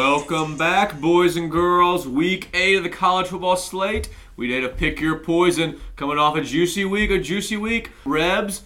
Welcome back, boys and girls. Week eight of the college football slate. We did a pick your poison coming off a juicy week, a juicy week. Rebs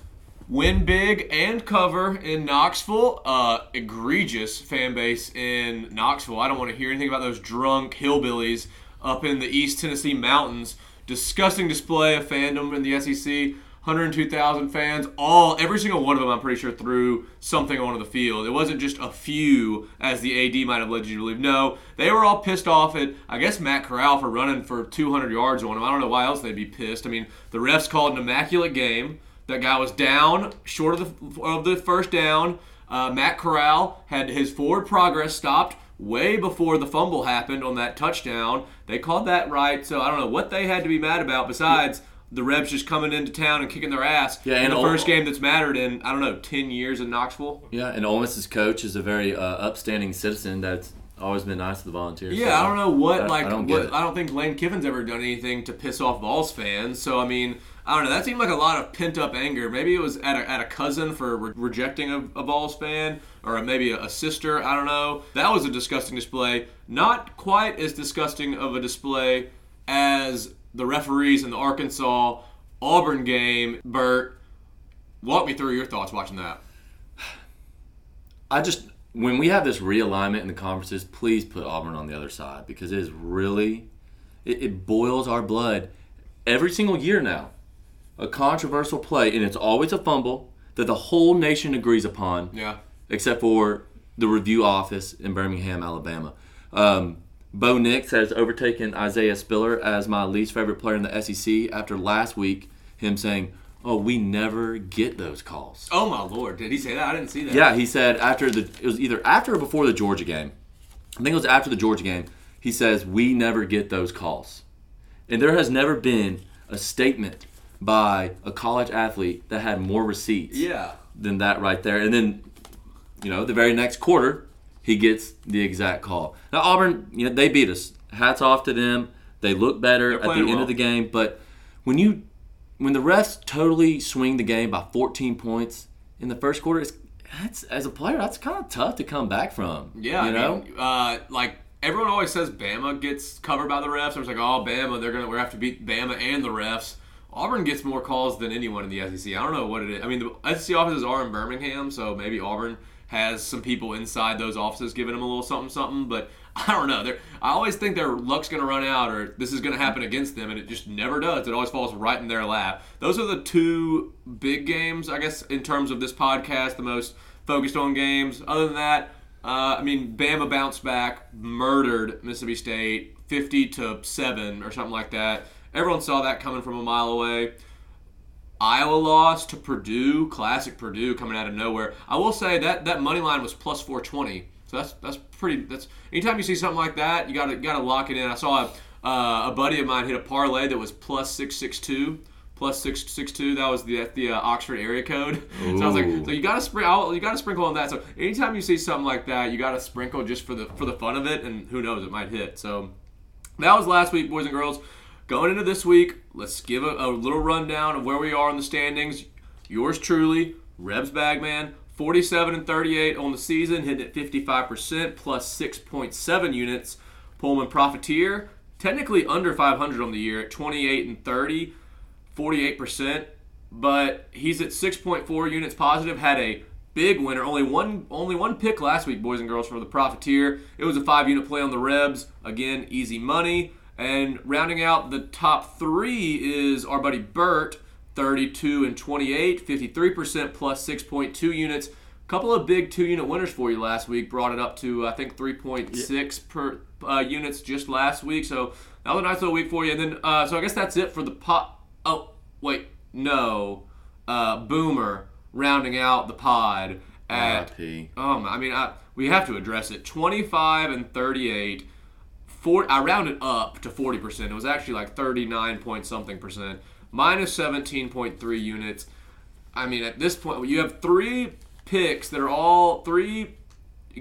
win big and cover in Knoxville. Uh, egregious fan base in Knoxville. I don't want to hear anything about those drunk hillbillies up in the East Tennessee mountains. Disgusting display of fandom in the SEC. 102,000 fans, all every single one of them, I'm pretty sure, threw something onto the field. It wasn't just a few, as the AD might have led you to believe. No, they were all pissed off at, I guess, Matt Corral for running for 200 yards on him. I don't know why else they'd be pissed. I mean, the refs called an immaculate game. That guy was down, short of the of the first down. Uh, Matt Corral had his forward progress stopped way before the fumble happened on that touchdown. They called that right, so I don't know what they had to be mad about besides the Rebs just coming into town and kicking their ass Yeah, in and the Ole- first game that's mattered in I don't know ten years in Knoxville. Yeah, and Ole Miss's coach is a very uh, upstanding citizen that's always been nice to the volunteers. Yeah, I don't know what I- I like don't what. I don't think Lane Kiffin's ever done anything to piss off Vols fans. So I mean, I don't know. That seemed like a lot of pent up anger. Maybe it was at a, at a cousin for re- rejecting a, a Vols fan, or maybe a, a sister. I don't know. That was a disgusting display. Not quite as disgusting of a display as the referees in the Arkansas Auburn game. Bert, walk me through your thoughts watching that. I just when we have this realignment in the conferences, please put Auburn on the other side because it is really it, it boils our blood every single year now. A controversial play, and it's always a fumble that the whole nation agrees upon. Yeah. except for the review office in Birmingham, Alabama. Um, Bo Nix has overtaken Isaiah Spiller as my least favorite player in the SEC after last week, him saying, "Oh, we never get those calls." Oh my lord, did he say that? I didn't see that. Yeah, he said after the it was either after or before the Georgia game. I think it was after the Georgia game. He says we never get those calls, and there has never been a statement by a college athlete that had more receipts Yeah. than that right there. And then, you know, the very next quarter, he gets the exact call. Now Auburn, you know, they beat us. Hats off to them. They look better at the end well. of the game. But when you when the refs totally swing the game by 14 points in the first quarter, it's that's as a player, that's kind of tough to come back from. Yeah, you I know. mean, uh, like everyone always says, Bama gets covered by the refs. I was like, oh, Bama, they're gonna we have to beat Bama and the refs. Auburn gets more calls than anyone in the SEC. I don't know what it is. I mean, the SEC offices are in Birmingham, so maybe Auburn has some people inside those offices giving them a little something, something. But I don't know. They're, I always think their luck's gonna run out, or this is gonna happen against them, and it just never does. It always falls right in their lap. Those are the two big games, I guess, in terms of this podcast, the most focused on games. Other than that. Uh, I mean, Bama bounced back, murdered Mississippi State, fifty to seven or something like that. Everyone saw that coming from a mile away. Iowa loss to Purdue, classic Purdue coming out of nowhere. I will say that that money line was plus four twenty, so that's that's pretty. That's anytime you see something like that, you gotta gotta lock it in. I saw a, uh, a buddy of mine hit a parlay that was plus six six two. Plus six six two. That was the the uh, Oxford area code. So I was like, so you gotta sprinkle. You gotta sprinkle on that. So anytime you see something like that, you gotta sprinkle just for the for the fun of it, and who knows, it might hit. So that was last week, boys and girls. Going into this week, let's give a, a little rundown of where we are in the standings. Yours truly, Rebs Bagman, 47 and 38 on the season, hitting at 55%, plus 6.7 units. Pullman Profiteer, technically under 500 on the year at 28 and 30, 48%, but he's at 6.4 units positive. Had a big winner, only one only one pick last week, boys and girls, for the Profiteer. It was a five unit play on the Rebs. Again, easy money. And rounding out the top three is our buddy Burt, 32 and 28, 53% plus 6.2 units. A couple of big two unit winners for you last week. Brought it up to I think 3.6 per uh, units just last week. So that was a nice little week for you. And then uh, so I guess that's it for the pot. Oh wait, no, uh, Boomer rounding out the pod at. Um, I mean, I, we have to address it. 25 and 38. I rounded up to 40%. It was actually like 39 point something percent. Minus 17.3 units. I mean, at this point, you have three picks that are all three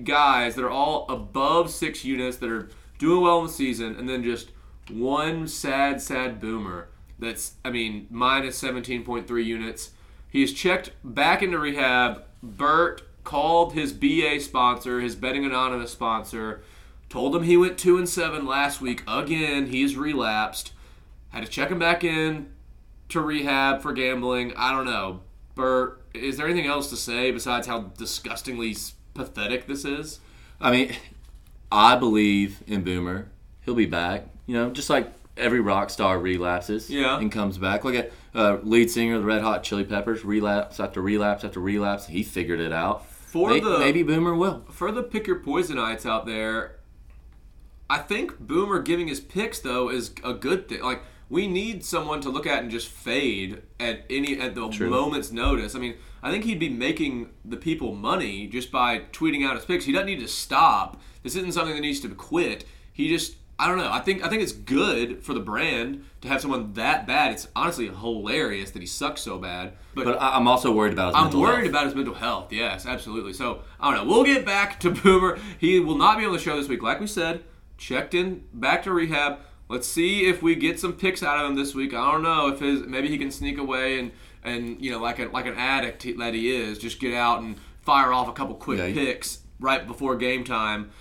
guys that are all above six units that are doing well in the season, and then just one sad, sad boomer that's, I mean, minus 17.3 units. He's checked back into rehab. Bert called his BA sponsor, his Betting Anonymous sponsor, Told him he went two and seven last week. Again, he's relapsed. Had to check him back in to rehab for gambling. I don't know. Bert, is there anything else to say besides how disgustingly pathetic this is? I mean, I believe in Boomer. He'll be back. You know, just like every rock star relapses Yeah. and comes back. Look at uh, lead singer of the Red Hot Chili Peppers, relapse after relapse after relapse. He figured it out. For May- the maybe Boomer will. for the pick your poisonites out there, I think Boomer giving his picks though is a good thing. Like we need someone to look at and just fade at any at the True. moment's notice. I mean, I think he'd be making the people money just by tweeting out his picks. He doesn't need to stop. This isn't something that needs to quit. He just I don't know. I think I think it's good for the brand to have someone that bad. It's honestly hilarious that he sucks so bad. But, But I'm also worried about his I'm worried health. about his mental health. Yes, absolutely. So I don't know. We'll get back to Boomer. He will not be on the show this week, like we said. Checked in, back to rehab. Let's see if we get some picks out of him this week. I don't know if his maybe he can sneak away and and you know like a like an addict that he is, just get out and fire off a couple quick Yeah, picks right before game time.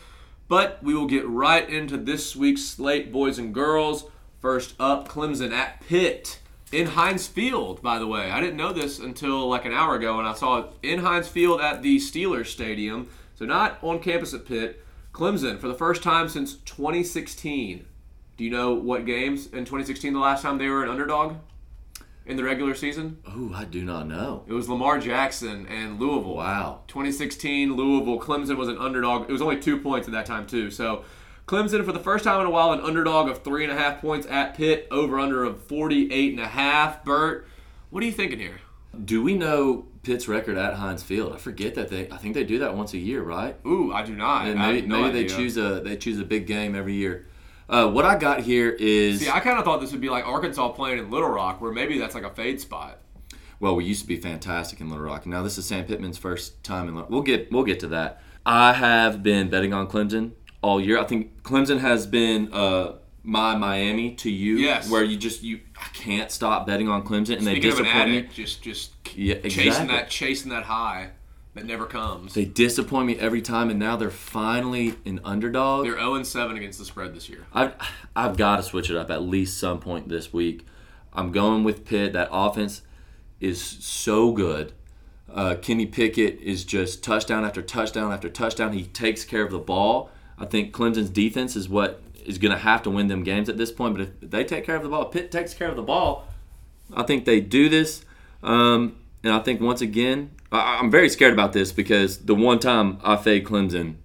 But we will get right into this week's slate, boys and girls. First up, Clemson at Pitt in Heinz Field. By the way, I didn't know this until like an hour ago, and I saw it in Heinz Field at the Steelers Stadium. So not on campus at Pitt. Clemson for the first time since 2016. Do you know what games in 2016 the last time they were an underdog in the regular season? Oh, I do not know. It was Lamar Jackson and Louisville. Wow. 2016 Louisville. Clemson was an underdog. It was only two points at that time too. So Clemson for the first time in a while an underdog of three and a half points at Pitt. Over under of 48 and a half. Bert, what are you thinking here? Do we know Pitt's record at Heinz Field? I forget that they. I think they do that once a year, right? Ooh, I do not. And maybe no maybe they choose a they choose a big game every year. Uh, what I got here is See, I kind of thought this would be like Arkansas playing in Little Rock, where maybe that's like a fade spot. well, we used to be fantastic in Little Rock. Now this is Sam Pittman's first time in. Little We'll get we'll get to that. I have been betting on Clemson all year. I think Clemson has been uh, my Miami to you, Yes. where you just you I can't stop betting on Clemson and Speaking they of an disappoint me. addict, just just Yeah, chasing that chasing that high that never comes. They disappoint me every time, and now they're finally an underdog. They're 0 7 against the spread this year. I've I've got to switch it up at least some point this week. I'm going with Pitt. That offense is so good. Uh, Kenny Pickett is just touchdown after touchdown after touchdown. He takes care of the ball. I think Clemson's defense is what is going to have to win them games at this point. But if they take care of the ball, Pitt takes care of the ball. I think they do this. Um, and I think once again, I, I'm very scared about this because the one time I fade Clemson,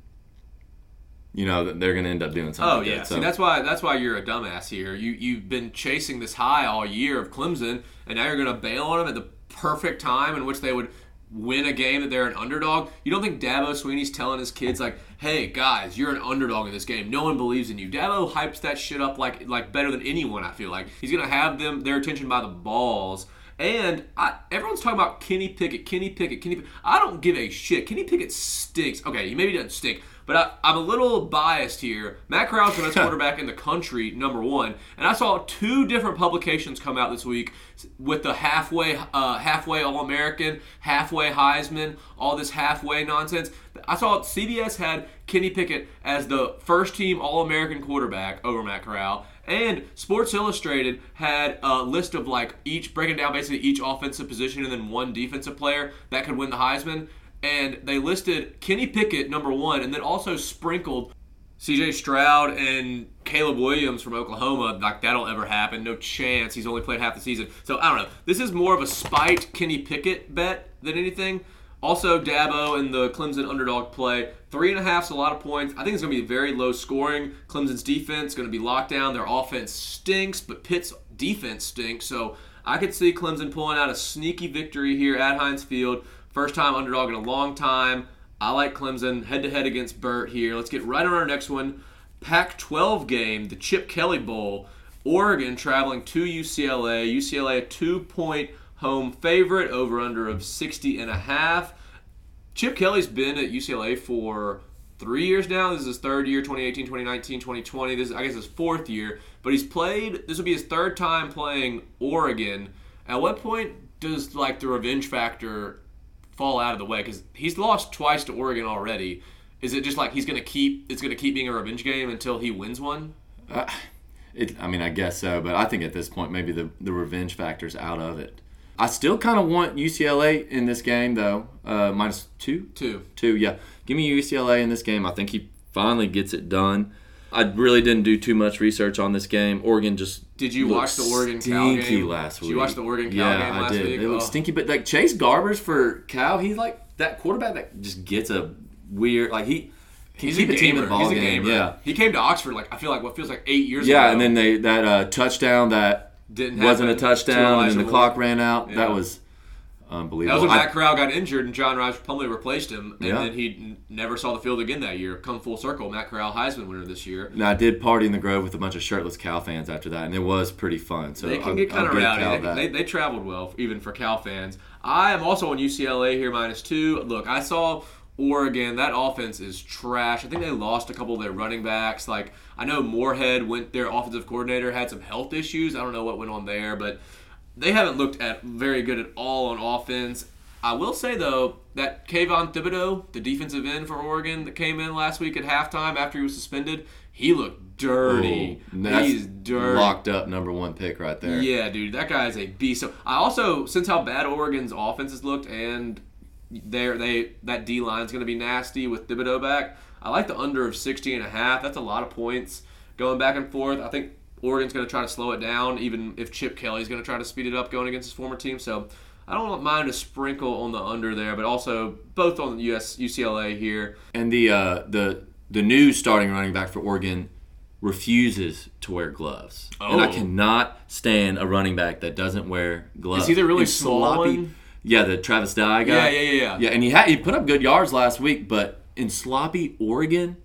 you know, that they're going to end up doing something. Oh good. yeah, So- see that's why that's why you're a dumbass here. You you've been chasing this high all year of Clemson, and now you're going to bail on them at the perfect time in which they would win a game that they're an underdog. You don't think Dabo Swinney's telling his kids like, "Hey guys, you're an underdog in this game. No one believes in you." Dabo hypes that shit up like like better than anyone. I feel like he's to have them their attention by the balls. And I, everyone's talking about Kenny Pickett, Kenny Pickett, Kenny. Pickett. I don't give a shit. Kenny Pickett stinks. Okay, he maybe doesn't stink, but I, I'm a little biased here. Matt Corral's the best quarterback in the country, number one. And I saw two different publications come out this week with the halfway, uh, halfway All American, halfway Heisman, all this halfway nonsense. I saw CBS had Kenny Pickett as the first team All American quarterback over Matt Corral. And Sports Illustrated had a list of like each breaking down basically each offensive position and then one defensive player that could win the Heisman. And they listed Kenny Pickett number one, and then also sprinkled CJ Stroud and Caleb Williams from Oklahoma. Like that'll ever happen? No chance. He's only played half the season. So I don't know. This is more of a spite Kenny Pickett bet than anything. Also, Dabo and the Clemson underdog play. Three and a half's a lot of points. I think it's going to be very low scoring. Clemson's defense is going to be locked down. Their offense stinks, but Pitt's defense stinks. So I could see Clemson pulling out a sneaky victory here at Heinz Field. First time underdog in a long time. I like Clemson head to head against Burt here. Let's get right on our next one. Pac 12 game, the Chip Kelly Bowl. Oregon traveling to UCLA. UCLA a two point home favorite, over under of 60 and a half. Chip Kelly's been at UCLA for three years now. This is his third year 2018, 2019, 2020. This is, I guess, his fourth year. But he's played, this will be his third time playing Oregon. At what point does like the revenge factor fall out of the way? Because he's lost twice to Oregon already. Is it just like he's gonna keep? It's gonna keep being a revenge game until he wins one. Uh, it, I mean, I guess so, but I think at this point maybe the the revenge factor's out of it. I still kind of want UCLA in this game though. Uh, minus two, Two. two, yeah. Give me UCLA in this game. I think he finally gets it done. I really didn't do too much research on this game. Oregon just Did you watch the Oregon Cal stinky game? last Did week. you watch the Oregon Cal yeah, game last I did. week? They looked Oh. stinky, but like Chase Garbers for Cal, he's like that quarterback that just gets a weird like he can He's keep a team in the ball game. gamer. Yeah, He came to Oxford like I feel like what feels like eight years yeah, ago. and then they that uh, touchdown that didn't wasn't a happen to touchdown, and then the clock ran out. Yeah. That was That was when Matt Corral got injured and John Rhys Plumlee replaced him, and Yeah. then he n- never saw the field again that year. Come full circle, Matt Corral Heisman winner this year. Now, I did party in the Grove with a bunch of shirtless Cal fans after that, and it was pretty fun. So They can I'll- get kind I'll of rowdy. They, they, they traveled well, even for Cal fans. I am also on UCLA here minus two. Look, I saw Oregon. That offense is trash. I think they lost a couple of their running backs. Like I know Moorhead went their offensive coordinator had some health issues. I don't know what went on there, but they haven't looked at very good at all on offense. I will say though that Kayvon Thibodeaux, the defensive end for Oregon that came in last week at halftime after he was suspended, he looked dirty. Ooh, He's dirty. Locked up number one pick right there. Yeah, dude, that guy is a beast. So I also, since how bad Oregon's offense has looked, and there they that D line's going to be nasty with Thibodeaux back. I like the under of 60 and a half. That's a lot of points going back and forth. I think Oregon's going to try to slow it down, even if Chip Kelly's going to try to speed it up going against his former team. So I don't mind a sprinkle on the under there, but also both on the US UCLA here. And the uh, the the new starting running back for Oregon refuses to wear gloves. And I Oh. cannot stand a running back that doesn't wear gloves. Is he the really And small one? Yeah, the Travis Dye guy. Yeah, yeah, yeah, yeah. Yeah, and he had he put up good yards last week, but in sloppy Oregon,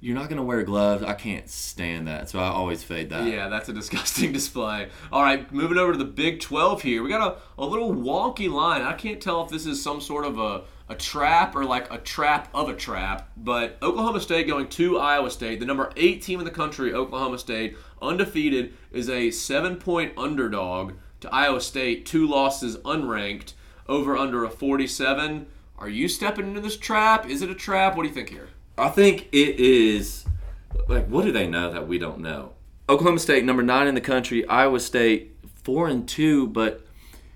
you're not to wear gloves. I can't stand that, so I always fade that. Yeah, that's a disgusting display. All right, moving over to the Big 12 here. We got a, a little wonky line. I can't tell if this is some sort of a, a trap or like a trap of a trap, but Oklahoma State going to Iowa State, the number eight team in the country, Oklahoma State, undefeated, is a seven point underdog to Iowa State, two losses unranked, over under a 47. Are you stepping into this trap? Is it a trap? What do you think here? I think it is like what do they know that we don't know? Oklahoma State number nine in the country, Iowa State four and two, but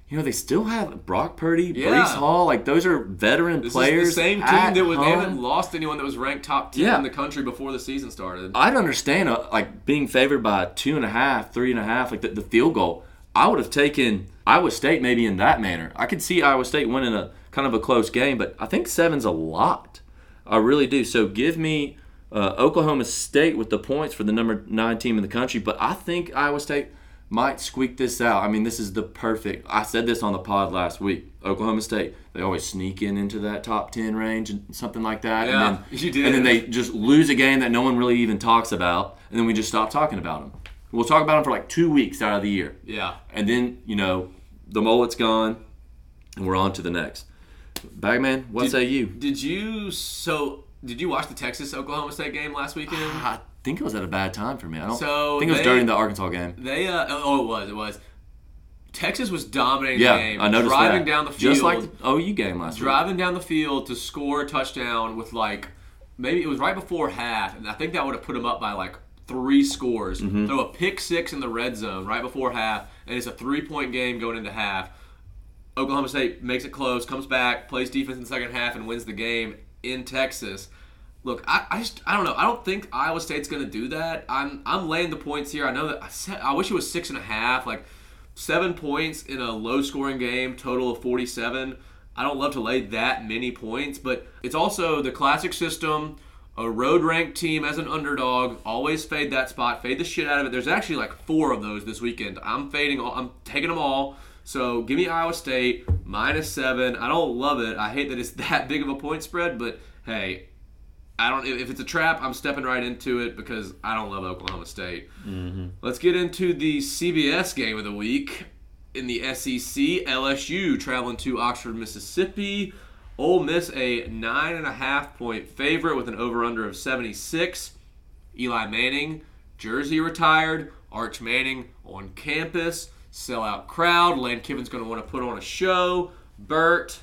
you know they still have Brock Purdy, Yeah. Breece Hall, like those are veteran This players. is the same team at that was, they haven't lost anyone that was ranked top 10 Yeah. in the country before the season started. I'd understand uh, like being favored by two and a half, three and a half, like the, the field goal. I would have taken Iowa State maybe in that manner. I could see Iowa State winning a kind of a close game, but I think seven's a lot. I really do. So give me uh, Oklahoma State with the points for the number nine team in the country, but I think Iowa State might squeak this out. I mean, this is the perfect. I said this on the pod last week. Oklahoma State, they always sneak in into that top ten range and something like that. Yeah, and then, you did. And then they just lose a game that no one really even talks about, and then we just stop talking about them. We'll talk about them for like two weeks out of the year, Yeah. and then you know the mullet's gone, and we're on to the next. Bagman, what Did- say you? Did you so did you watch the Texas Oklahoma State game last weekend? I think it was at a bad time for me. I don't So think it was they- during the Arkansas game. They uh oh it was it was. Texas was dominating Yeah, the game, I noticed driving that. down the field, just like the OU game last week. driving down the field to score a touchdown with like maybe it was right before half, and I think that would have put them up by like three scores. Mm-hmm. Throw a pick six in the red zone right before half, and it's a three point game going into half. Oklahoma State makes it close, comes back, plays defense in the second half, and wins the game in Texas. Look, I, I just I don't know. I don't think Iowa State's going to do that. I'm I'm laying the points here. I know that I said I wish it was six and a half, like seven points in a low scoring game, total of 47. I don't love to lay that many points, but it's also the classic system. A road ranked team as an underdog, always fade that spot, fade the shit out of it. There's actually like four of those this weekend. I'm fading all, I'm taking them all. So give me Iowa State minus seven. I don't love it. I hate that it's that big of a point spread, but hey, I don't. If it's a trap, I'm stepping right into it because I don't love Oklahoma State. Mm-hmm. Let's get into the CBS game of the week in the SEC. LSU traveling to Oxford, Mississippi. Ole Miss a nine and a half point favorite with an over under of 76. Eli Manning, jersey retired. Arch Manning on campus. Sellout crowd. Lane Kiffin's going to want to put on a show. Burt.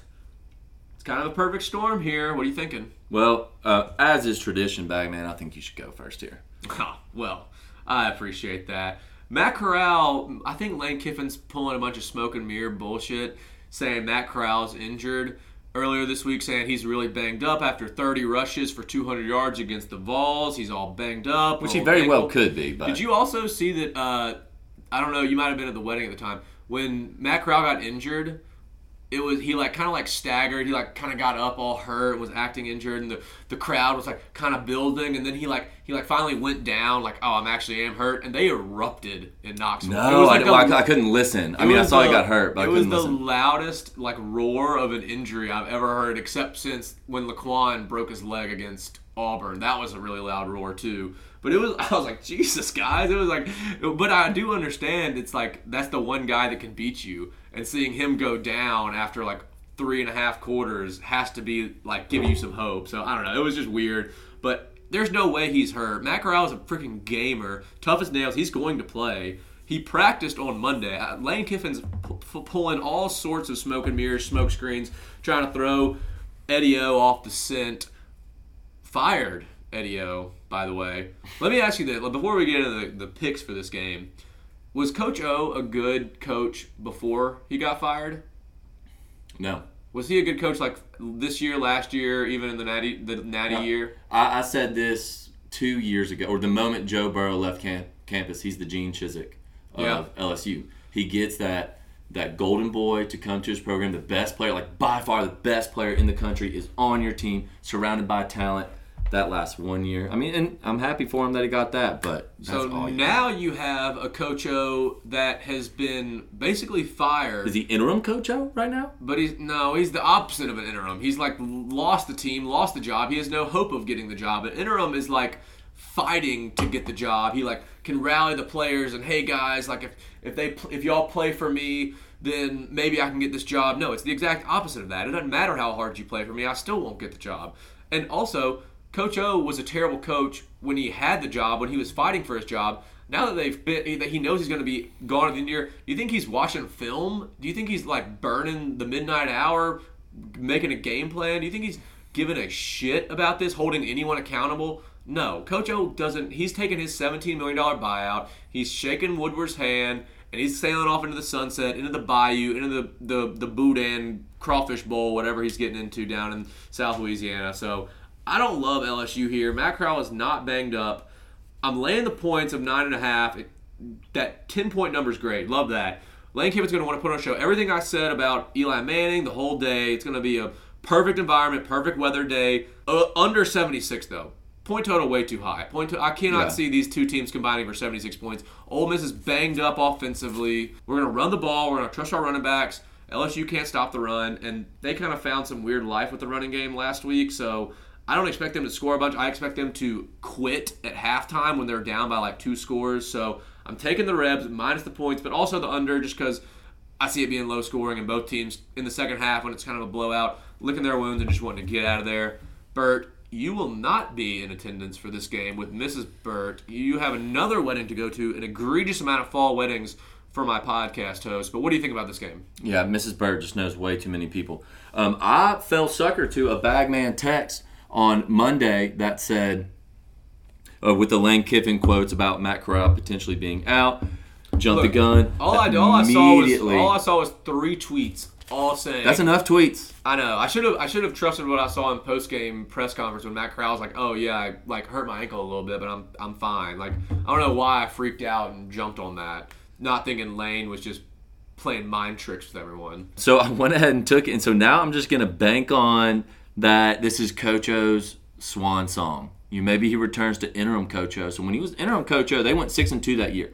It's kind of a perfect storm here. What are you thinking? Well, uh, as is tradition, Bagman, I think you should go first here. Oh, well, I appreciate that. Matt Corral, I think Lane Kiffin's pulling a bunch of smoke and mirror bullshit, saying Matt Corral's injured earlier this week, saying he's really banged up after 30 rushes for 200 yards against the Vols. He's all banged up. Which he very well could be, but Did you also see that? Uh, I don't know. You might have been at the wedding at the time when Matt Corral got injured. It was he like kind of like staggered. He like kind of got up all hurt, and was acting injured, and the, the crowd was like kind of building, and then he like he like finally went down, like oh I'm actually am hurt, and they erupted in Knoxville. It no, was I, like well, I, I couldn't listen. I mean, I saw he got hurt, but I it was the listen. loudest like roar of an injury I've ever heard, except since when Laquon broke his leg against Auburn. That was a really loud roar too. But it was I was like Jesus, guys. It was like, but I do understand. It's like that's the one guy that can beat you, and seeing him go down after like three and a half quarters has to be like give you some hope. So I don't know. It was just weird, but. There's no way he's hurt. Matt Corral is a freaking gamer, tough as nails. He's going to play. He practiced on Monday. Uh, Lane Kiffin's pu- pu- pulling all sorts of smoke and mirrors, smoke screens, trying to throw Eddie O off the scent. Fired Eddie O, by the way. Let me ask you this before we get into the, the picks for this game. Was Coach O a good coach before he got fired? No. Was he a good coach like this year, last year, even in the natty the natty year? I, I said this two years ago, or the moment Joe Burrow left camp, campus, he's the Gene Chizik of Yeah. LSU. He gets that that golden boy to come to his program. The best player, like by far the best player in the country, is on your team, surrounded by talent. That lasts one year. I mean, and I'm happy for him that he got that. But that's So now you have a Coach O that has been basically fired. is he interim coach out right now? But he's no, he's the opposite of an interim. He's like lost the team, lost the job. He has no hope of getting the job. An interim is like fighting to get the job. He like can rally the players and hey guys, like if if they if y'all play for me, then maybe I can get this job. No, it's the exact opposite of that. It doesn't matter how hard you play for me, I still won't get the job. And also, Coach O was a terrible coach when he had the job, when he was fighting for his job. Now that they've been, that he knows he's going to be gone at the end of the year, do you think he's watching film? Do you think he's like burning the midnight hour, making a game plan? Do you think he's giving a shit about this, holding anyone accountable? No, Coach O doesn't. He's taking his $17 million buyout. He's shaking Woodward's hand, and he's sailing off into the sunset, into the bayou, into the the the Boudin crawfish bowl, whatever he's getting into down in South Louisiana. So I don't love LSU here. Matt Corral is not banged up. I'm laying the points of nine and a half. It, that ten point number is great. Love that. Lane Kiffin's going to want to put on a show. Everything I said about Eli Manning the whole day. It's going to be a perfect environment, perfect weather day. Uh, under 76 though. Point total way too high. Point to, I cannot Yeah. see these two teams combining for 76 points. Ole Miss is banged up offensively. We're going to run the ball. We're going to trust our running backs. LSU can't stop the run, and they kind of found some weird life with the running game last week. So I don't expect them to score a bunch. I expect them to quit at halftime when they're down by like two scores. So I'm taking the Rebs minus the points, but also the under just because I see it being low scoring and both teams in the second half when it's kind of a blowout, licking their wounds and just wanting to get out of there. Bert, you will not be in attendance for this game with Mrs. Burt. You have another wedding to go to, an egregious amount of fall weddings for my podcast host. But what do you think about this game? Yeah, Mrs. Bird just knows way too many people. Um, I fell sucker to a bagman text on Monday that said, uh, with the Lane Kiffin quotes about Matt Corral potentially being out, jump the gun. All I, all I saw was all I saw was three tweets, all saying That's enough tweets. I know. I should have. I should have trusted what I saw in post game press conference when Matt Corral was like, "Oh yeah, I like hurt my ankle a little bit, but I'm I'm fine." Like I don't know why I freaked out and jumped on that, not thinking Lane was just playing mind tricks with everyone. So I went ahead and took it, and so now I'm just gonna bank on that. This is Coach O's swan song. You maybe he returns to interim Coach O. So when he was interim Coach O, they went six and two that year.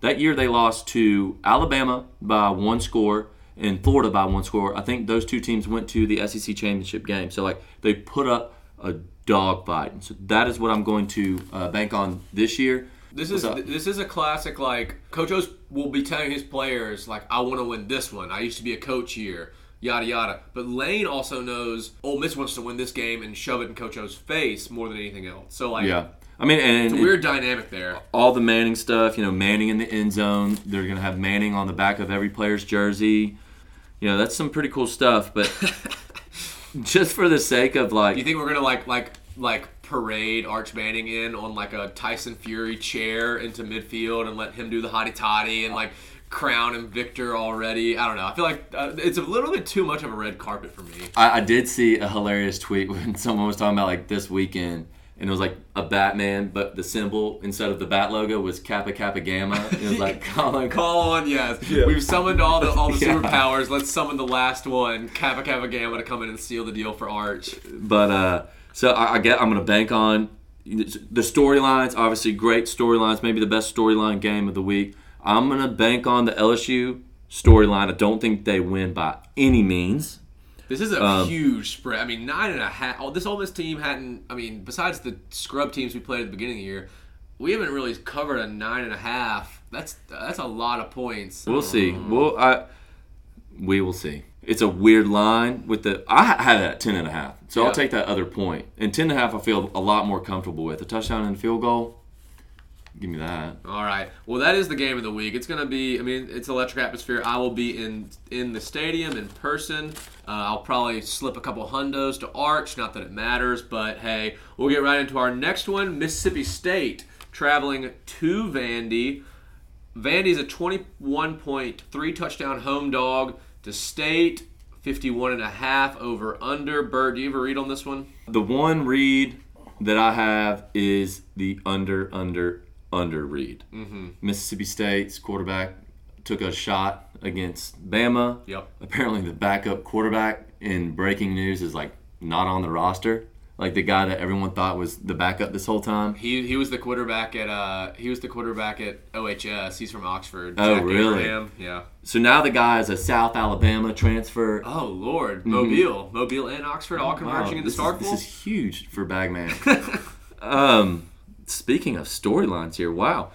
That year they lost to Alabama by one score and Florida by one score. I think those two teams went to the SEC championship game. So like they put up a dog fight. And so that is what I'm going to uh, bank on this year. This is this is a classic. Like Coach O's will be telling his players, like, "I want to win this one. I used to be a coach here." Yada yada. But Lane also knows Ole Miss wants to win this game and shove it in Coach O's face more than anything else. So like, Yeah. I mean, and it's a weird dynamic there. all the Manning stuff, you know, Manning in the end zone. They're going to have Manning on the back of every player's jersey. You know, that's some pretty cool stuff. But just for the sake of like, Do you think we're gonna like like like parade Arch Manning in on like a Tyson Fury chair into midfield and let him do the hottie toddy and like crown him victor already? I don't know. I feel like uh, it's a little bit too much of a red carpet for me. I, I did see a hilarious tweet when someone was talking about like this weekend, and it was like a Batman, but the symbol instead of the bat logo was Kappa Kappa Gamma. It was like Colin. Call on, yes. Yeah. We've summoned all the all the Yeah. superpowers. Let's summon the last one, Kappa Kappa Gamma, to come in and seal the deal for Arch. But uh, so I, I get I'm gonna bank on the storylines. Obviously, great storylines. Maybe the best storyline game of the week. I'm gonna bank on the LSU storyline. I don't think they win by any means. This is a Um, huge spread. I mean, nine and a half. Oh, this Ole Miss team hadn't. I mean, besides the scrub teams we played at the beginning of the year, we haven't really covered a nine and a half. That's that's a lot of points. We'll see. We'll I, we will see. It's a weird line with the. I ha- had it at ten and a half, so Yeah. I'll take that other point. And ten and a half, I feel a lot more comfortable with a touchdown and field goal. Give me that. All right. Well, that is the game of the week. It's gonna be. I mean, it's electric atmosphere. I will be in in the stadium in person. Uh, I'll probably slip a couple hundos to Arch. Not that it matters, but hey, we'll get right into our next one. Mississippi State traveling to Vandy. Vandy's a 21.3 touchdown home dog to State. 51 and a half over under. Bird, do you ever read on this one? The one read that I have is the under, under, under Reed. Mm-hmm. Mississippi State's quarterback took a shot against Bama. Yep. Apparently, the backup quarterback in breaking news is like not on the roster. Like the guy that everyone thought was the backup this whole time. He, he was the quarterback at uh he was the quarterback at OHS. He's from Oxford. Oh, Jack really? Abraham. Yeah. So now the guy is a South Alabama transfer. Oh Lord, Mobile, Mobile, and Oxford all converging Wow, in the this Star. This is huge for Bagman. um, speaking of storylines here, wow.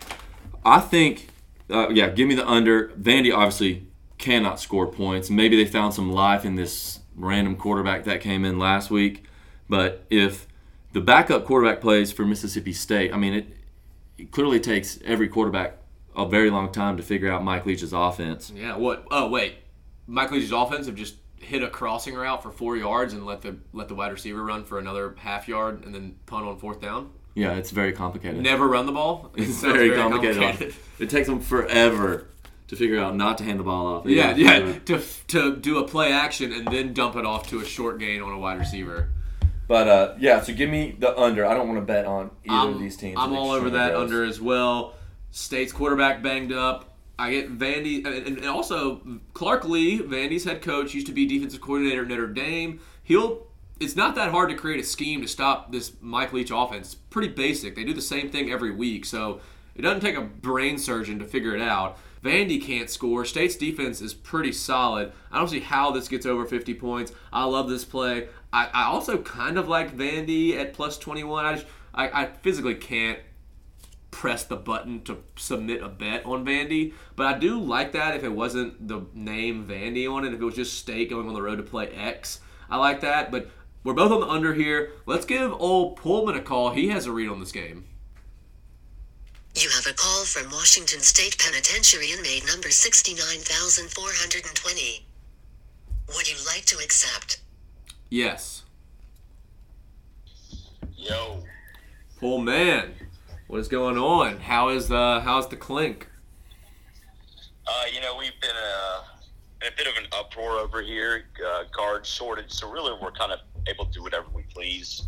I think, uh, yeah, give me the under. Vandy obviously cannot score points. Maybe they found some life in this random quarterback that came in last week. But if the backup quarterback plays for Mississippi State, I mean, it, it clearly takes every quarterback a very long time to figure out Mike Leach's offense. Yeah. What? Oh wait, Mike Leach's offense have just hit a crossing route for four yards and let the let the wide receiver run for another half yard and then punt on fourth down. Yeah, it's very complicated. Never run the ball. It It's sounds very, complicated. It takes them forever to figure out not to hand the ball off. Yeah, yeah. gotta- To, to do a play action and then dump it off to a short gain on a wide receiver. But uh, yeah, so give me the under. I don't want to bet on either I'm, of these teams. I'm all over that under as well. State's quarterback banged up. I get Vandy, and, and also Clark Lea, Vandy's head coach, used to be defensive coordinator at Notre Dame. He'll. It's not that hard to create a scheme to stop this Mike Leach offense. It's pretty basic. They do the same thing every week, so it doesn't take a brain surgeon to figure it out. Vandy can't score. State's defense is pretty solid. I don't see how this gets over 50 points. I love this play. I, I also kind of like Vandy at plus 21. I just I, I physically can't press the button to submit a bet on Vandy, but I do like that if it wasn't the name Vandy on it. If it was just State going on the road to play X, I like that. But we're both on the under here. Let's give old Pullman a call. He has a read on this game. You have a call from Washington State Penitentiary inmate number 69420. Would you like to accept? Yes, Yo, Pullman. What is going on? How is the how's the clink? uh, you know we've been uh, in a bit of an uproar over here, uh, guard shortage. So really, we're kind of able to do whatever we please.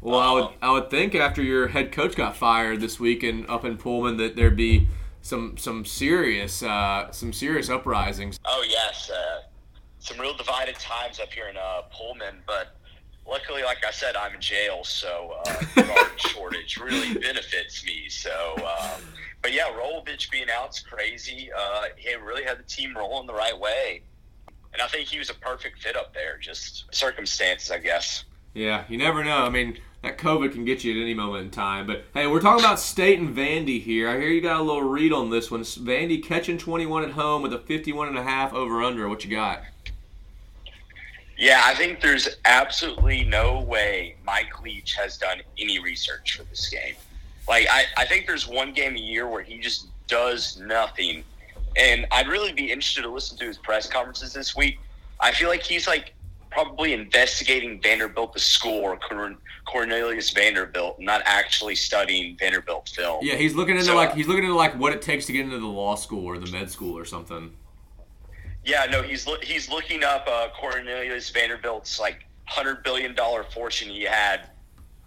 Well, I would I would think after your head coach got fired this week in up in Pullman that there'd be some some serious uh, some serious uprisings. Oh yes, uh, some real divided times up here in uh, Pullman, but luckily, like I said, I'm in jail, so uh, guard shortage really benefits me. So, um, but yeah, Rolovich being out's crazy. Uh, he really had the team rolling the right way, and I think he was a perfect fit up there. Just circumstances, I guess. Yeah, you never know. I mean, that COVID can get you at any moment in time. But hey, we're talking about State and Vandy here. I hear you got a little read on this one. Vandy catching 21 at home with a 51 and a half over under. What you got? Yeah, I think there's absolutely no way Mike Leach has done any research for this game. Like, I, I think there's one game a year where he just does nothing. And I'd really be interested to listen to his press conferences this week. I feel like he's like probably investigating Vanderbilt the school or Cornelius Vanderbilt, not actually studying Vanderbilt film. Yeah, he's looking into So, like uh, he's looking into like what it takes to get into the law school or the med school or something. Yeah, no, he's loo- he's looking up uh, Cornelius Vanderbilt's like hundred billion dollar fortune he had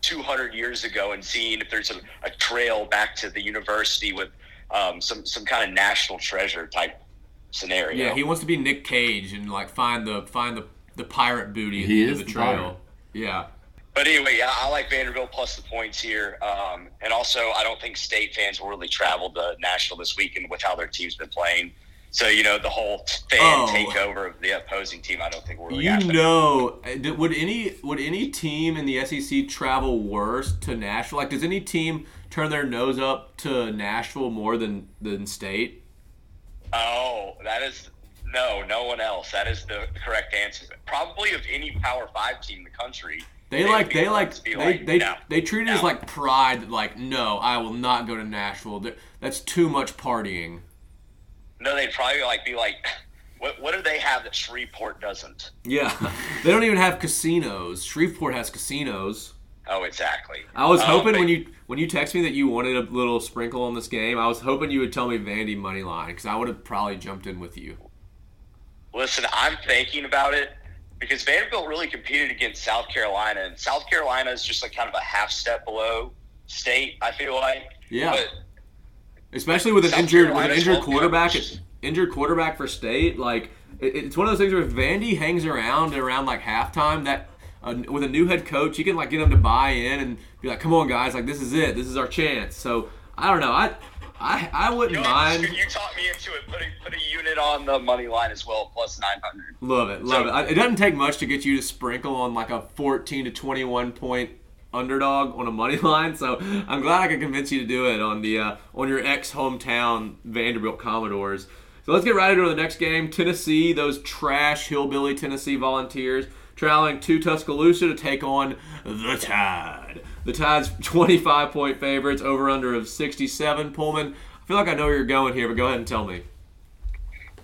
two hundred years ago, and seeing if there's a, a trail back to the university with um, some some kind of national treasure type scenario. Yeah, he wants to be Nick Cage and like find the find the the pirate booty at He the end of the the trail. pirate. Yeah. But anyway, yeah, I like Vanderbilt plus the points here, um, and also I don't think state fans will really travel to Nashville this weekend with how their team's been playing. So you know the whole fan Oh. takeover of the opposing team, I don't think really You happen. know, uh, would any would any team in the SEC travel worse to Nashville? Like, does any team turn their nose up to Nashville more than than State? Oh, that is no, no one else. That is the correct answer. Probably of any Power Five team in the country. They would like they like ones to be they like, they, no, they treat it as like pride. Like, no, I will not go to Nashville. That's too much partying. No. They'd probably like be like, what what do they have that Shreveport doesn't? Yeah, they don't even have casinos. Shreveport has casinos. Oh, exactly. I was Um, hoping when you when you text me that you wanted a little sprinkle on this game, I was hoping you would tell me Vandy money line because I would have probably jumped in with you. Listen, I'm thinking about it because Vanderbilt really competed against South Carolina, and South Carolina is just like kind of a half step below State. I feel like. Yeah. But Especially with an South injured with an injured quarterback, injured quarterback for state. Like it, it's one of those things where if Vandy hangs around around like halftime, that uh, with a new head coach, you can like get them to buy in and be like, "Come on, guys! Like this is it. This is our chance." So I don't know. I I I wouldn't you, know, mind. you talked me into it. Put a, put a unit on the money line as well, plus nine hundred. Love it, love So- it. I, it doesn't take much to get you to sprinkle on like a 14 to 21 point underdog on a money line. So I'm glad I could convince you to do it on the uh, on your ex hometown Vanderbilt Commodores. So let's get right into the next game. Tennessee, those trash hillbilly Tennessee Volunteers, traveling to Tuscaloosa to take on the Tide. The Tide's 25 point favorites, over under of 67. Pullman, I feel like I know where you're going here, but go ahead and tell me.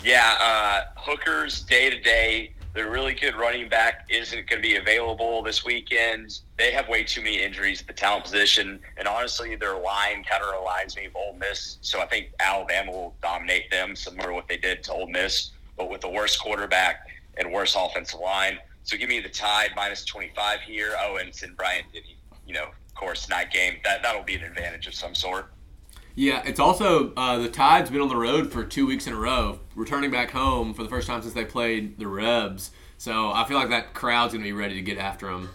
Yeah, uh, hookers day to day. Their really good running back isn't going to be available this weekend. They have way too many injuries at the talent position, and honestly, their line kind of reminds me of Ole Miss. So I think Alabama will dominate them, similar to what they did to Ole Miss, but with the worst quarterback and worse offensive line. So give me the Tide minus twenty five here. Oh, and Bryant Denny. You know, of course, night game. That that'll be an advantage of some sort. Yeah, it's also uh, the Tide's been on the road for two weeks in a row, returning back home for the first time since they played the Rebs. So I feel like that crowd's gonna be ready to get after them.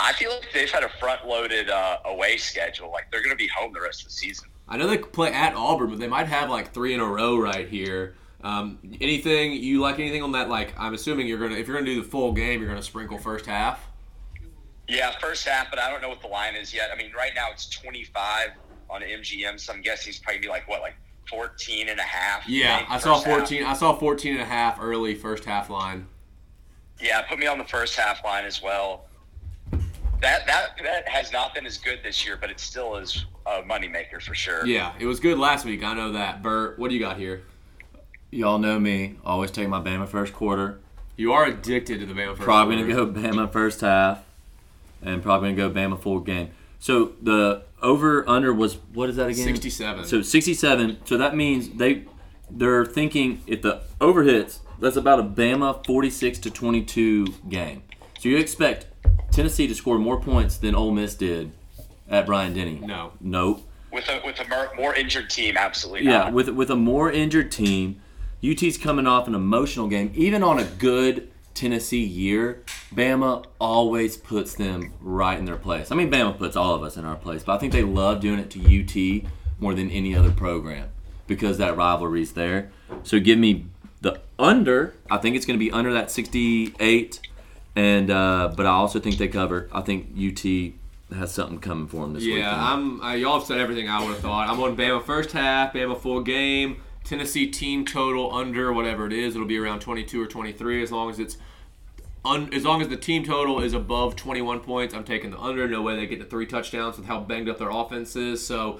I feel like they've had a front loaded uh, away schedule. Like they're going to be home the rest of the season. I know they play at Auburn, but they might have like three in a row right here. Um, anything you like? Anything on that? Like, I'm assuming you're gonna if you're gonna do the full game, you're gonna sprinkle first half. Yeah, first half, but I don't know what the line is yet. I mean, right now it's 25 on MGM, so I'm guessing he's probably be like, what, like 14 and a half? Yeah, I saw first half. 14. I saw 14 and a half early first half line. Yeah, put me on the first half line as well. That that that has not been as good this year, but it still is a moneymaker for sure. Yeah, it was good last week. I know that. Bert, what do you got here? Y'all know me. Always take my Bama first quarter. You are addicted to the Bama first. Probably quarter. gonna go Bama first half, and probably gonna go Bama full game. So the over under was what is that again? 67. So 67. So that means they they're thinking if the over hits, that's about a Bama 46 to 22 game. So you expect Tennessee to score more points than Ole Miss did at Bryant Denny. No. Nope. With a with a more, more injured team, absolutely Yeah, not. with with a more injured team, UT's coming off an emotional game. Even on a good Tennessee year, Bama always puts them right in their place. I mean, Bama puts all of us in our place, but I think they love doing it to UT more than any other program because that rivalry's there. So give me the under. I think it's going to be under that 68, and uh, but I also think they cover. I think UT has something coming for them this week. Yeah, weekend. I'm. Uh, y'all have said everything I would have thought. I'm on Bama first half, Bama full game, Tennessee team total under whatever it is. It'll be around 22 or 23 as long as it's. Un, as long as the team total is above 21 points, I'm taking the under. No way they get to three touchdowns with how banged up their offense is. So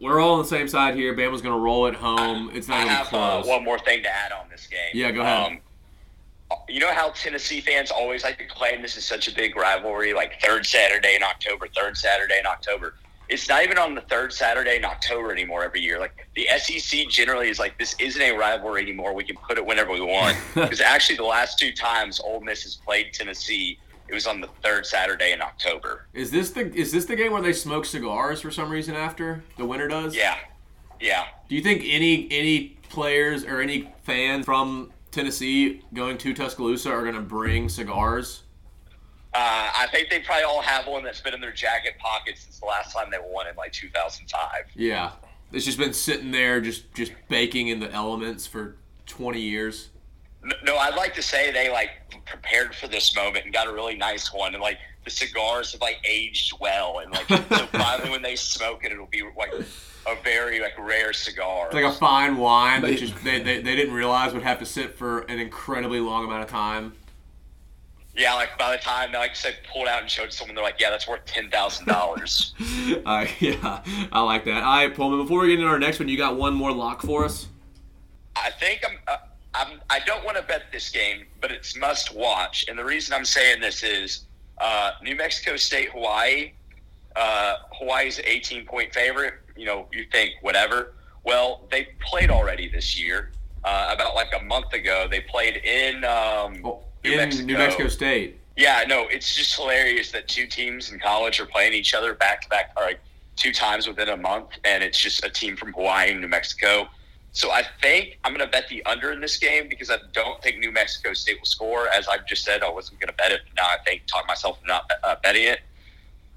we're all on the same side here. Bama's going to roll at home. It's not going to be uh, close. one more thing to add on this game. Yeah, go ahead. Um, you know how Tennessee fans always like to claim this is such a big rivalry, like third Saturday in October, third Saturday in October. It's not even on the third Saturday in October anymore every year. Like the SEC generally is like, this isn't a rivalry anymore. We can put it whenever we want. Because actually, the last two times Ole Miss has played Tennessee, it was on the third Saturday in October. Is this the is this the game where they smoke cigars for some reason after the winner does? Yeah, yeah. Do you think any any players or any fans from Tennessee going to Tuscaloosa are going to bring cigars? Uh, I think they probably all have one that's been in their jacket pocket since the last time they won in like 2005. Yeah, it's just been sitting there, just just baking in the elements for 20 years. No, I'd like to say they like prepared for this moment and got a really nice one, and like the cigars have like aged well, and like so finally when they smoke it, it'll be like a very like rare cigar. It's like a fine wine that just they, they, they didn't realize would have to sit for an incredibly long amount of time. Yeah, like by the time they like said pulled out and showed someone, they're like, yeah, that's worth ten thousand dollars. Uh, yeah, I like that. All right, Pullman. Before we get into our next one, you got one more lock for us. I think I'm. Uh, I'm. I don't want to bet this game, but it's must watch. And the reason I'm saying this is uh, New Mexico State, Hawaii. Uh, Hawaii's an 18 point favorite. You know, you think whatever. Well, they played already this year. Uh, about like a month ago, they played in um, Oh, New in Mexico. New Mexico State. Yeah, no, it's just hilarious that two teams in college are playing each other back to back, or like two times within a month, and it's just a team from Hawaii and New Mexico. So I think I'm going to bet the under in this game because I don't think New Mexico State will score. As I've just said, I wasn't going to bet it. But now I think talk myself into not uh, betting it.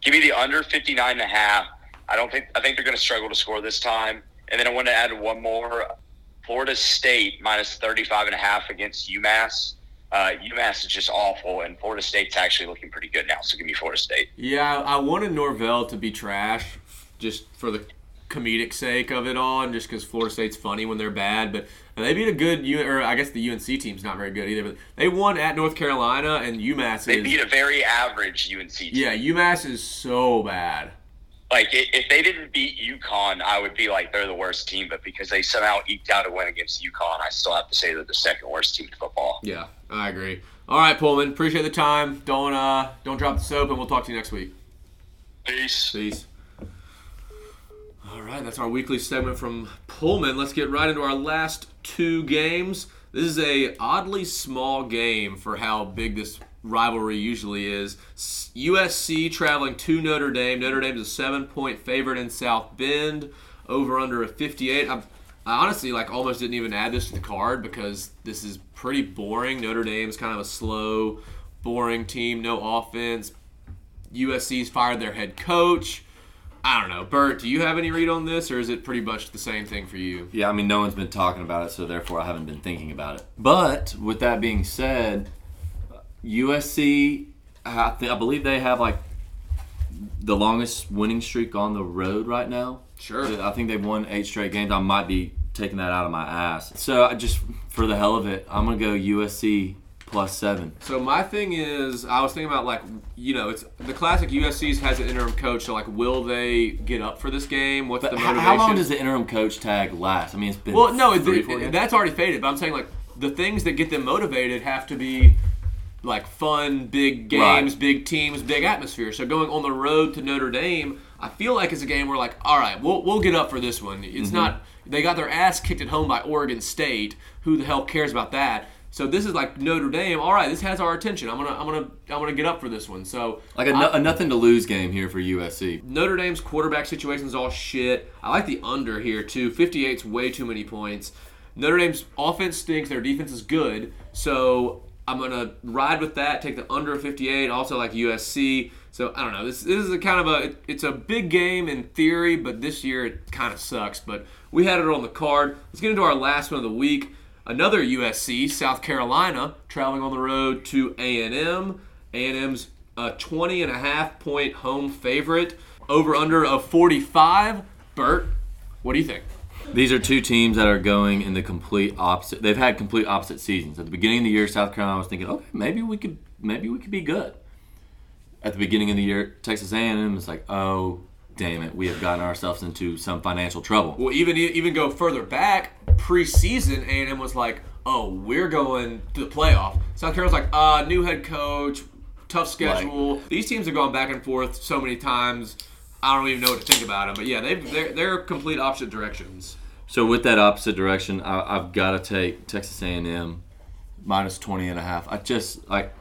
Give me the under 59 and a half. I don't think I think they're going to struggle to score this time. And then I want to add one more. Florida State minus 35 and a half against UMass. Uh, UMass is just awful, and Florida State's actually looking pretty good now. So give me Florida State. Yeah, I wanted Norvell to be trash, just for the comedic sake of it all, and just because Florida State's funny when they're bad. But they beat a good, U- or I guess the UNC team's not very good either. But they won at North Carolina, and UMass They is beat a very average UNC team. yeah, UMass is so bad. Like if they didn't beat UConn, I would be like they're the worst team. But because they somehow eked out a win against UConn, I still have to say they're the second worst team in football. Yeah, I agree. All right, Pullman, appreciate the time. Don't uh, don't drop the soap, and we'll talk to you next week. Peace. Peace. All right, that's our weekly segment from Pullman. Let's get right into our last two games. This is a oddly small game for how big this rivalry usually is. USC traveling to Notre Dame. Notre Dame is a seven-point favorite in South Bend. Over under a 58. I'm, I honestly like almost didn't even add this to the card because this is pretty boring. Notre Dame's kind of a slow, boring team. No offense. USC's fired their head coach. I don't know. Bert, do you have any read on this, or is it pretty much the same thing for you? Yeah, I mean, no one's been talking about it, so therefore I haven't been thinking about it. But with that being said, USC, I, I believe they have like the longest winning streak on the road right now. Sure. I think they've won eight straight games. I might be taking that out of my ass. So I just for the hell of it, I'm gonna go USC plus seven. So my thing is, I was thinking about like, you know, it's the classic USC's has an interim coach. So like, will they get up for this game? What's But the motivation? how long does the interim coach tag last? I mean, it's been Well, no, three, it- years. that's already faded. But I'm saying like the things that get them motivated have to be like fun, big games, Right. big teams, big atmosphere. So going on the road to Notre Dame, I feel like it's a game where like, all right, we'll we'll get up for this one. Mm-hmm. It's not they got their ass kicked at home by Oregon State. Who the hell cares about that? So this is like Notre Dame. All right, this has our attention. I'm gonna I'm gonna I'm gonna get up for this one. So like a, no- a nothing to lose game here for USC. Notre Dame's quarterback situation is all shit. I like the under here too. 58's way too many points. Notre Dame's offense stinks. Their defense is good. So I'm gonna ride with that. Take the under 58. Also like USC. So I don't know. This this is a kind of a it- it's a big game in theory, but this year it kind of sucks. But we had it on the card. Let's get into our last one of the week. Another USC, South Carolina, traveling on the road to A&M. A&M's a 20 and a half point home favorite. Over under of 45. Bert, what do you think? These are two teams that are going in the complete opposite. They've had complete opposite seasons. At the beginning of the year, South Carolina was thinking, okay, maybe we could, maybe we could be good. At the beginning of the year, Texas A&M is like, oh, damn it, we have gotten ourselves into some financial trouble. Well, even even go further back. preseason, A and M was like, "Oh, we're going to the playoff." South Carolina's like, "Uh, new head coach, tough schedule." These teams have gone back and forth so many times. I don't even know what to think about them. But yeah, they've, they're they're complete opposite directions. So with that opposite direction, I, I've got to take Texas A&M minus 20 and a half. I just like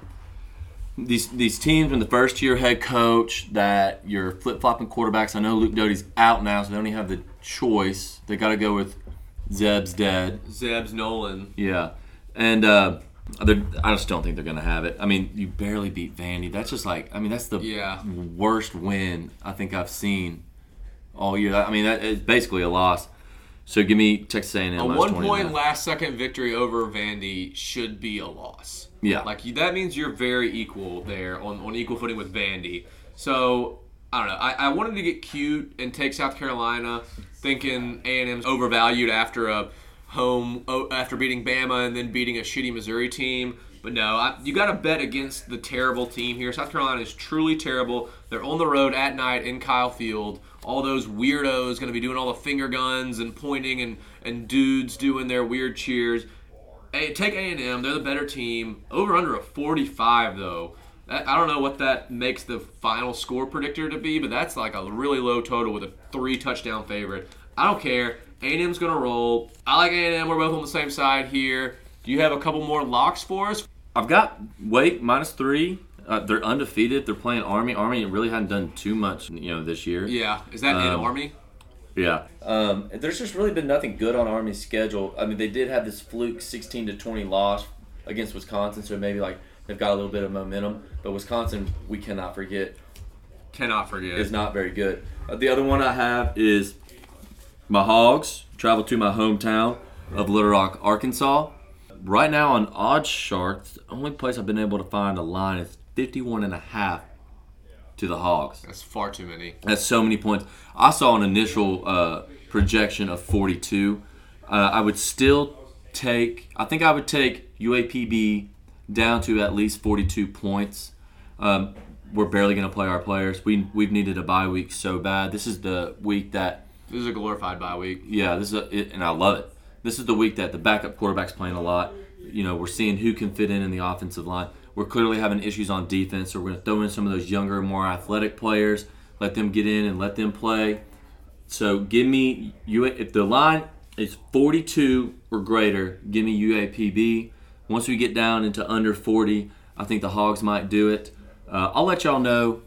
these these teams when the first year head coach that you're flip flopping quarterbacks. I know Luke Doty's out now, so they don't even have the choice. They got to go with Zeb's dead. Zeb's Noland. Yeah, and uh, they're- I just don't think they're gonna have it. I mean, you barely beat Vandy. That's just like I mean, that's the Yeah. worst win I think I've seen all year. I mean, that is basically a loss. So give me Texas A&M. A one point last second victory over Vandy should be a loss. Yeah. Like that means you're very equal there on, on equal footing with Vandy. So I don't know. I, I wanted to get cute and take South Carolina, thinking A and M's overvalued after a home after beating Bama and then beating a shitty Missouri team. But no, I, you got to bet against the terrible team here. South Carolina is truly terrible. They're on the road at night in Kyle Field. All those weirdos going to be doing all the finger guns and pointing and, and dudes doing their weird cheers. Hey, take A and M. They're the better team. Over under a 45 though. I don't know what that makes the final score predictor to be, but that's like a really low total with a three touchdown favorite. I don't care. A and M's gonna roll. I like A and M. We're both on the same side here. Do you have a couple more locks for us? I've got Wake minus three. Uh, they're undefeated. They're playing Army. Army really hadn't done too much, you know, this year. Yeah. Is that in Um, Army? Yeah. Um, there's just really been nothing good on Army's schedule. I mean, they did have this fluke 16 to 20 loss against Wisconsin, so maybe like they've got a little bit of momentum. But Wisconsin, we cannot forget, Cannot forget. is not very good. Uh, the other one I have is my Hogs travel to my hometown of Little Rock, Arkansas. Right now on Odd Sharks, the only place I've been able to find a line is 51 and a half to the Hogs. That's far too many. That's so many points. I saw an initial uh, projection of 42. Uh, I would still take. I think I would take UAPB down to at least 42 points. Um, we're barely going to play our players. We we've needed a bye week so bad. This is the week that This is a glorified bye week. yeah, this is a, it, and I love it. This is the week that the backup quarterback's playing a lot. You know, we're seeing who can fit in in the offensive line. We're clearly having issues on defense, so we're going to throw in some of those younger, more athletic players, let them get in and let them play. So give me you if the line is 42 or greater, give me UAPB. Once we get down into under 40, I think the Hogs might do it. Uh, I'll let y'all know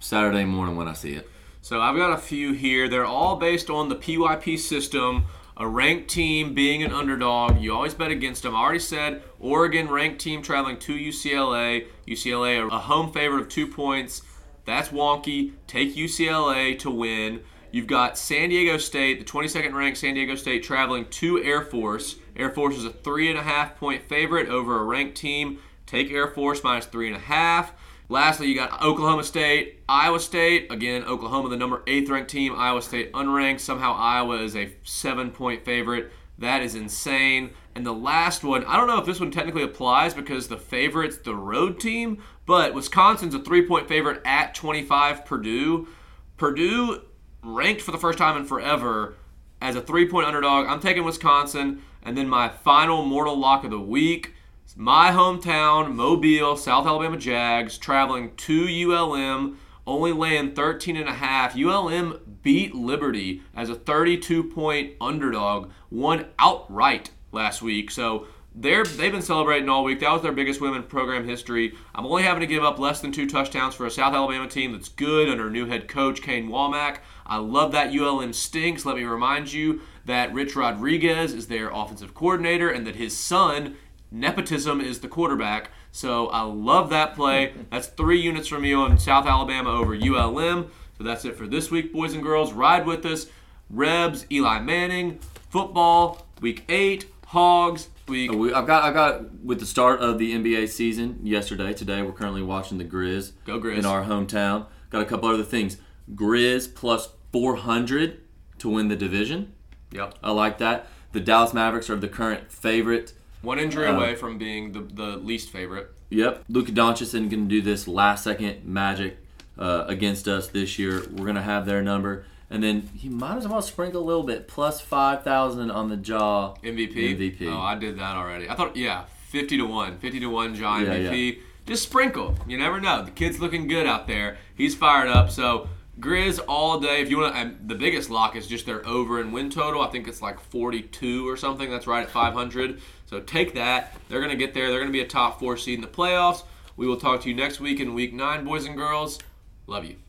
Saturday morning when I see it. So I've got a few here. They're all based on the PYP system. A ranked team being an underdog, you always bet against them. I already said Oregon ranked team traveling to UCLA. UCLA a home favorite of two points. That's wonky. Take UCLA to win. You've got San Diego State, the 22nd ranked San Diego State, traveling to Air Force. Air Force is a three and a half point favorite over a ranked team. Take Air Force minus three and a half. Lastly, you got Oklahoma State, Iowa State. Again, Oklahoma, the number eighth ranked team. Iowa State unranked. Somehow Iowa is a seven point favorite. That is insane. And the last one, I don't know if this one technically applies because the favorite's the road team, but Wisconsin's a three point favorite at 25 Purdue. Purdue ranked for the first time in forever as a three point underdog. I'm taking Wisconsin. And then my final mortal lock of the week my hometown, Mobile, South Alabama Jags, traveling to ULM, only laying 13 and a half. ULM beat Liberty as a 32 point underdog, won outright last week. So they're they've been celebrating all week. That was their biggest win in program history. I'm only having to give up less than two touchdowns for a South Alabama team that's good under new head coach Kane Wommack. I love that ULM stinks. Let me remind you that Rich Rodriguez is their offensive coordinator and that his son nepotism is the quarterback. So I love that play. That's three units from you on South Alabama over ULM. So that's it for this week, boys and girls. Ride with us. Rebs, Eli Manning, football, week eight, Hogs, week. I've got I got with the start of the NBA season yesterday. Today we're currently watching the Grizz. Go Grizz. In our hometown. Got a couple other things. Grizz plus 400 to win the division. Yep. I like that. The Dallas Mavericks are the current favorite. One injury Uh, away from being the, the least favorite. Yep. Luka Doncic going to do this last second magic uh, against us this year. We're going to have their number. And then you might as well sprinkle a little bit, plus five thousand on the Ja. MVP. MVP. Oh, I did that already. I thought, yeah, fifty to one, 50 to one, John Yeah, MVP. Just sprinkle. You never know. The kid's looking good out there. He's fired up. So Grizz all day. If you want, to, the biggest lock is just their over and win total. I think it's like forty-two or something. That's right at five hundred. So take that. They're gonna get there. They're gonna be a top four seed in the playoffs. We will talk to you next week in week nine, boys and girls. Love you.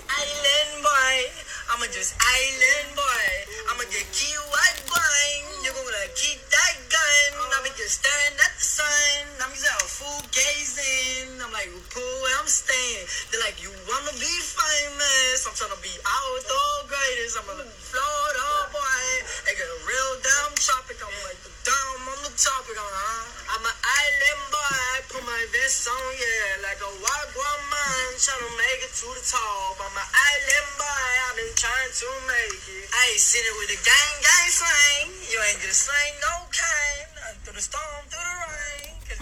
Island boy, I'ma just island boy. I'ma get key white. You're gonna keep that gun. I'ma just at the sun. I'm just out full gazing. I'm like, where I'm staying. They're like, you wanna be famous? I'm trying to be out greatest. I'm boy. Get a real tropic. I'm like the dumb on the topic. I'm, an island boy. I put my vest on, yeah, like a white woman trying to make it to the top. I'm an island boy. I've been trying to make it. I ain't seen it with a gang gang slang. You ain't just slang no kind. Through the storm, through the rain.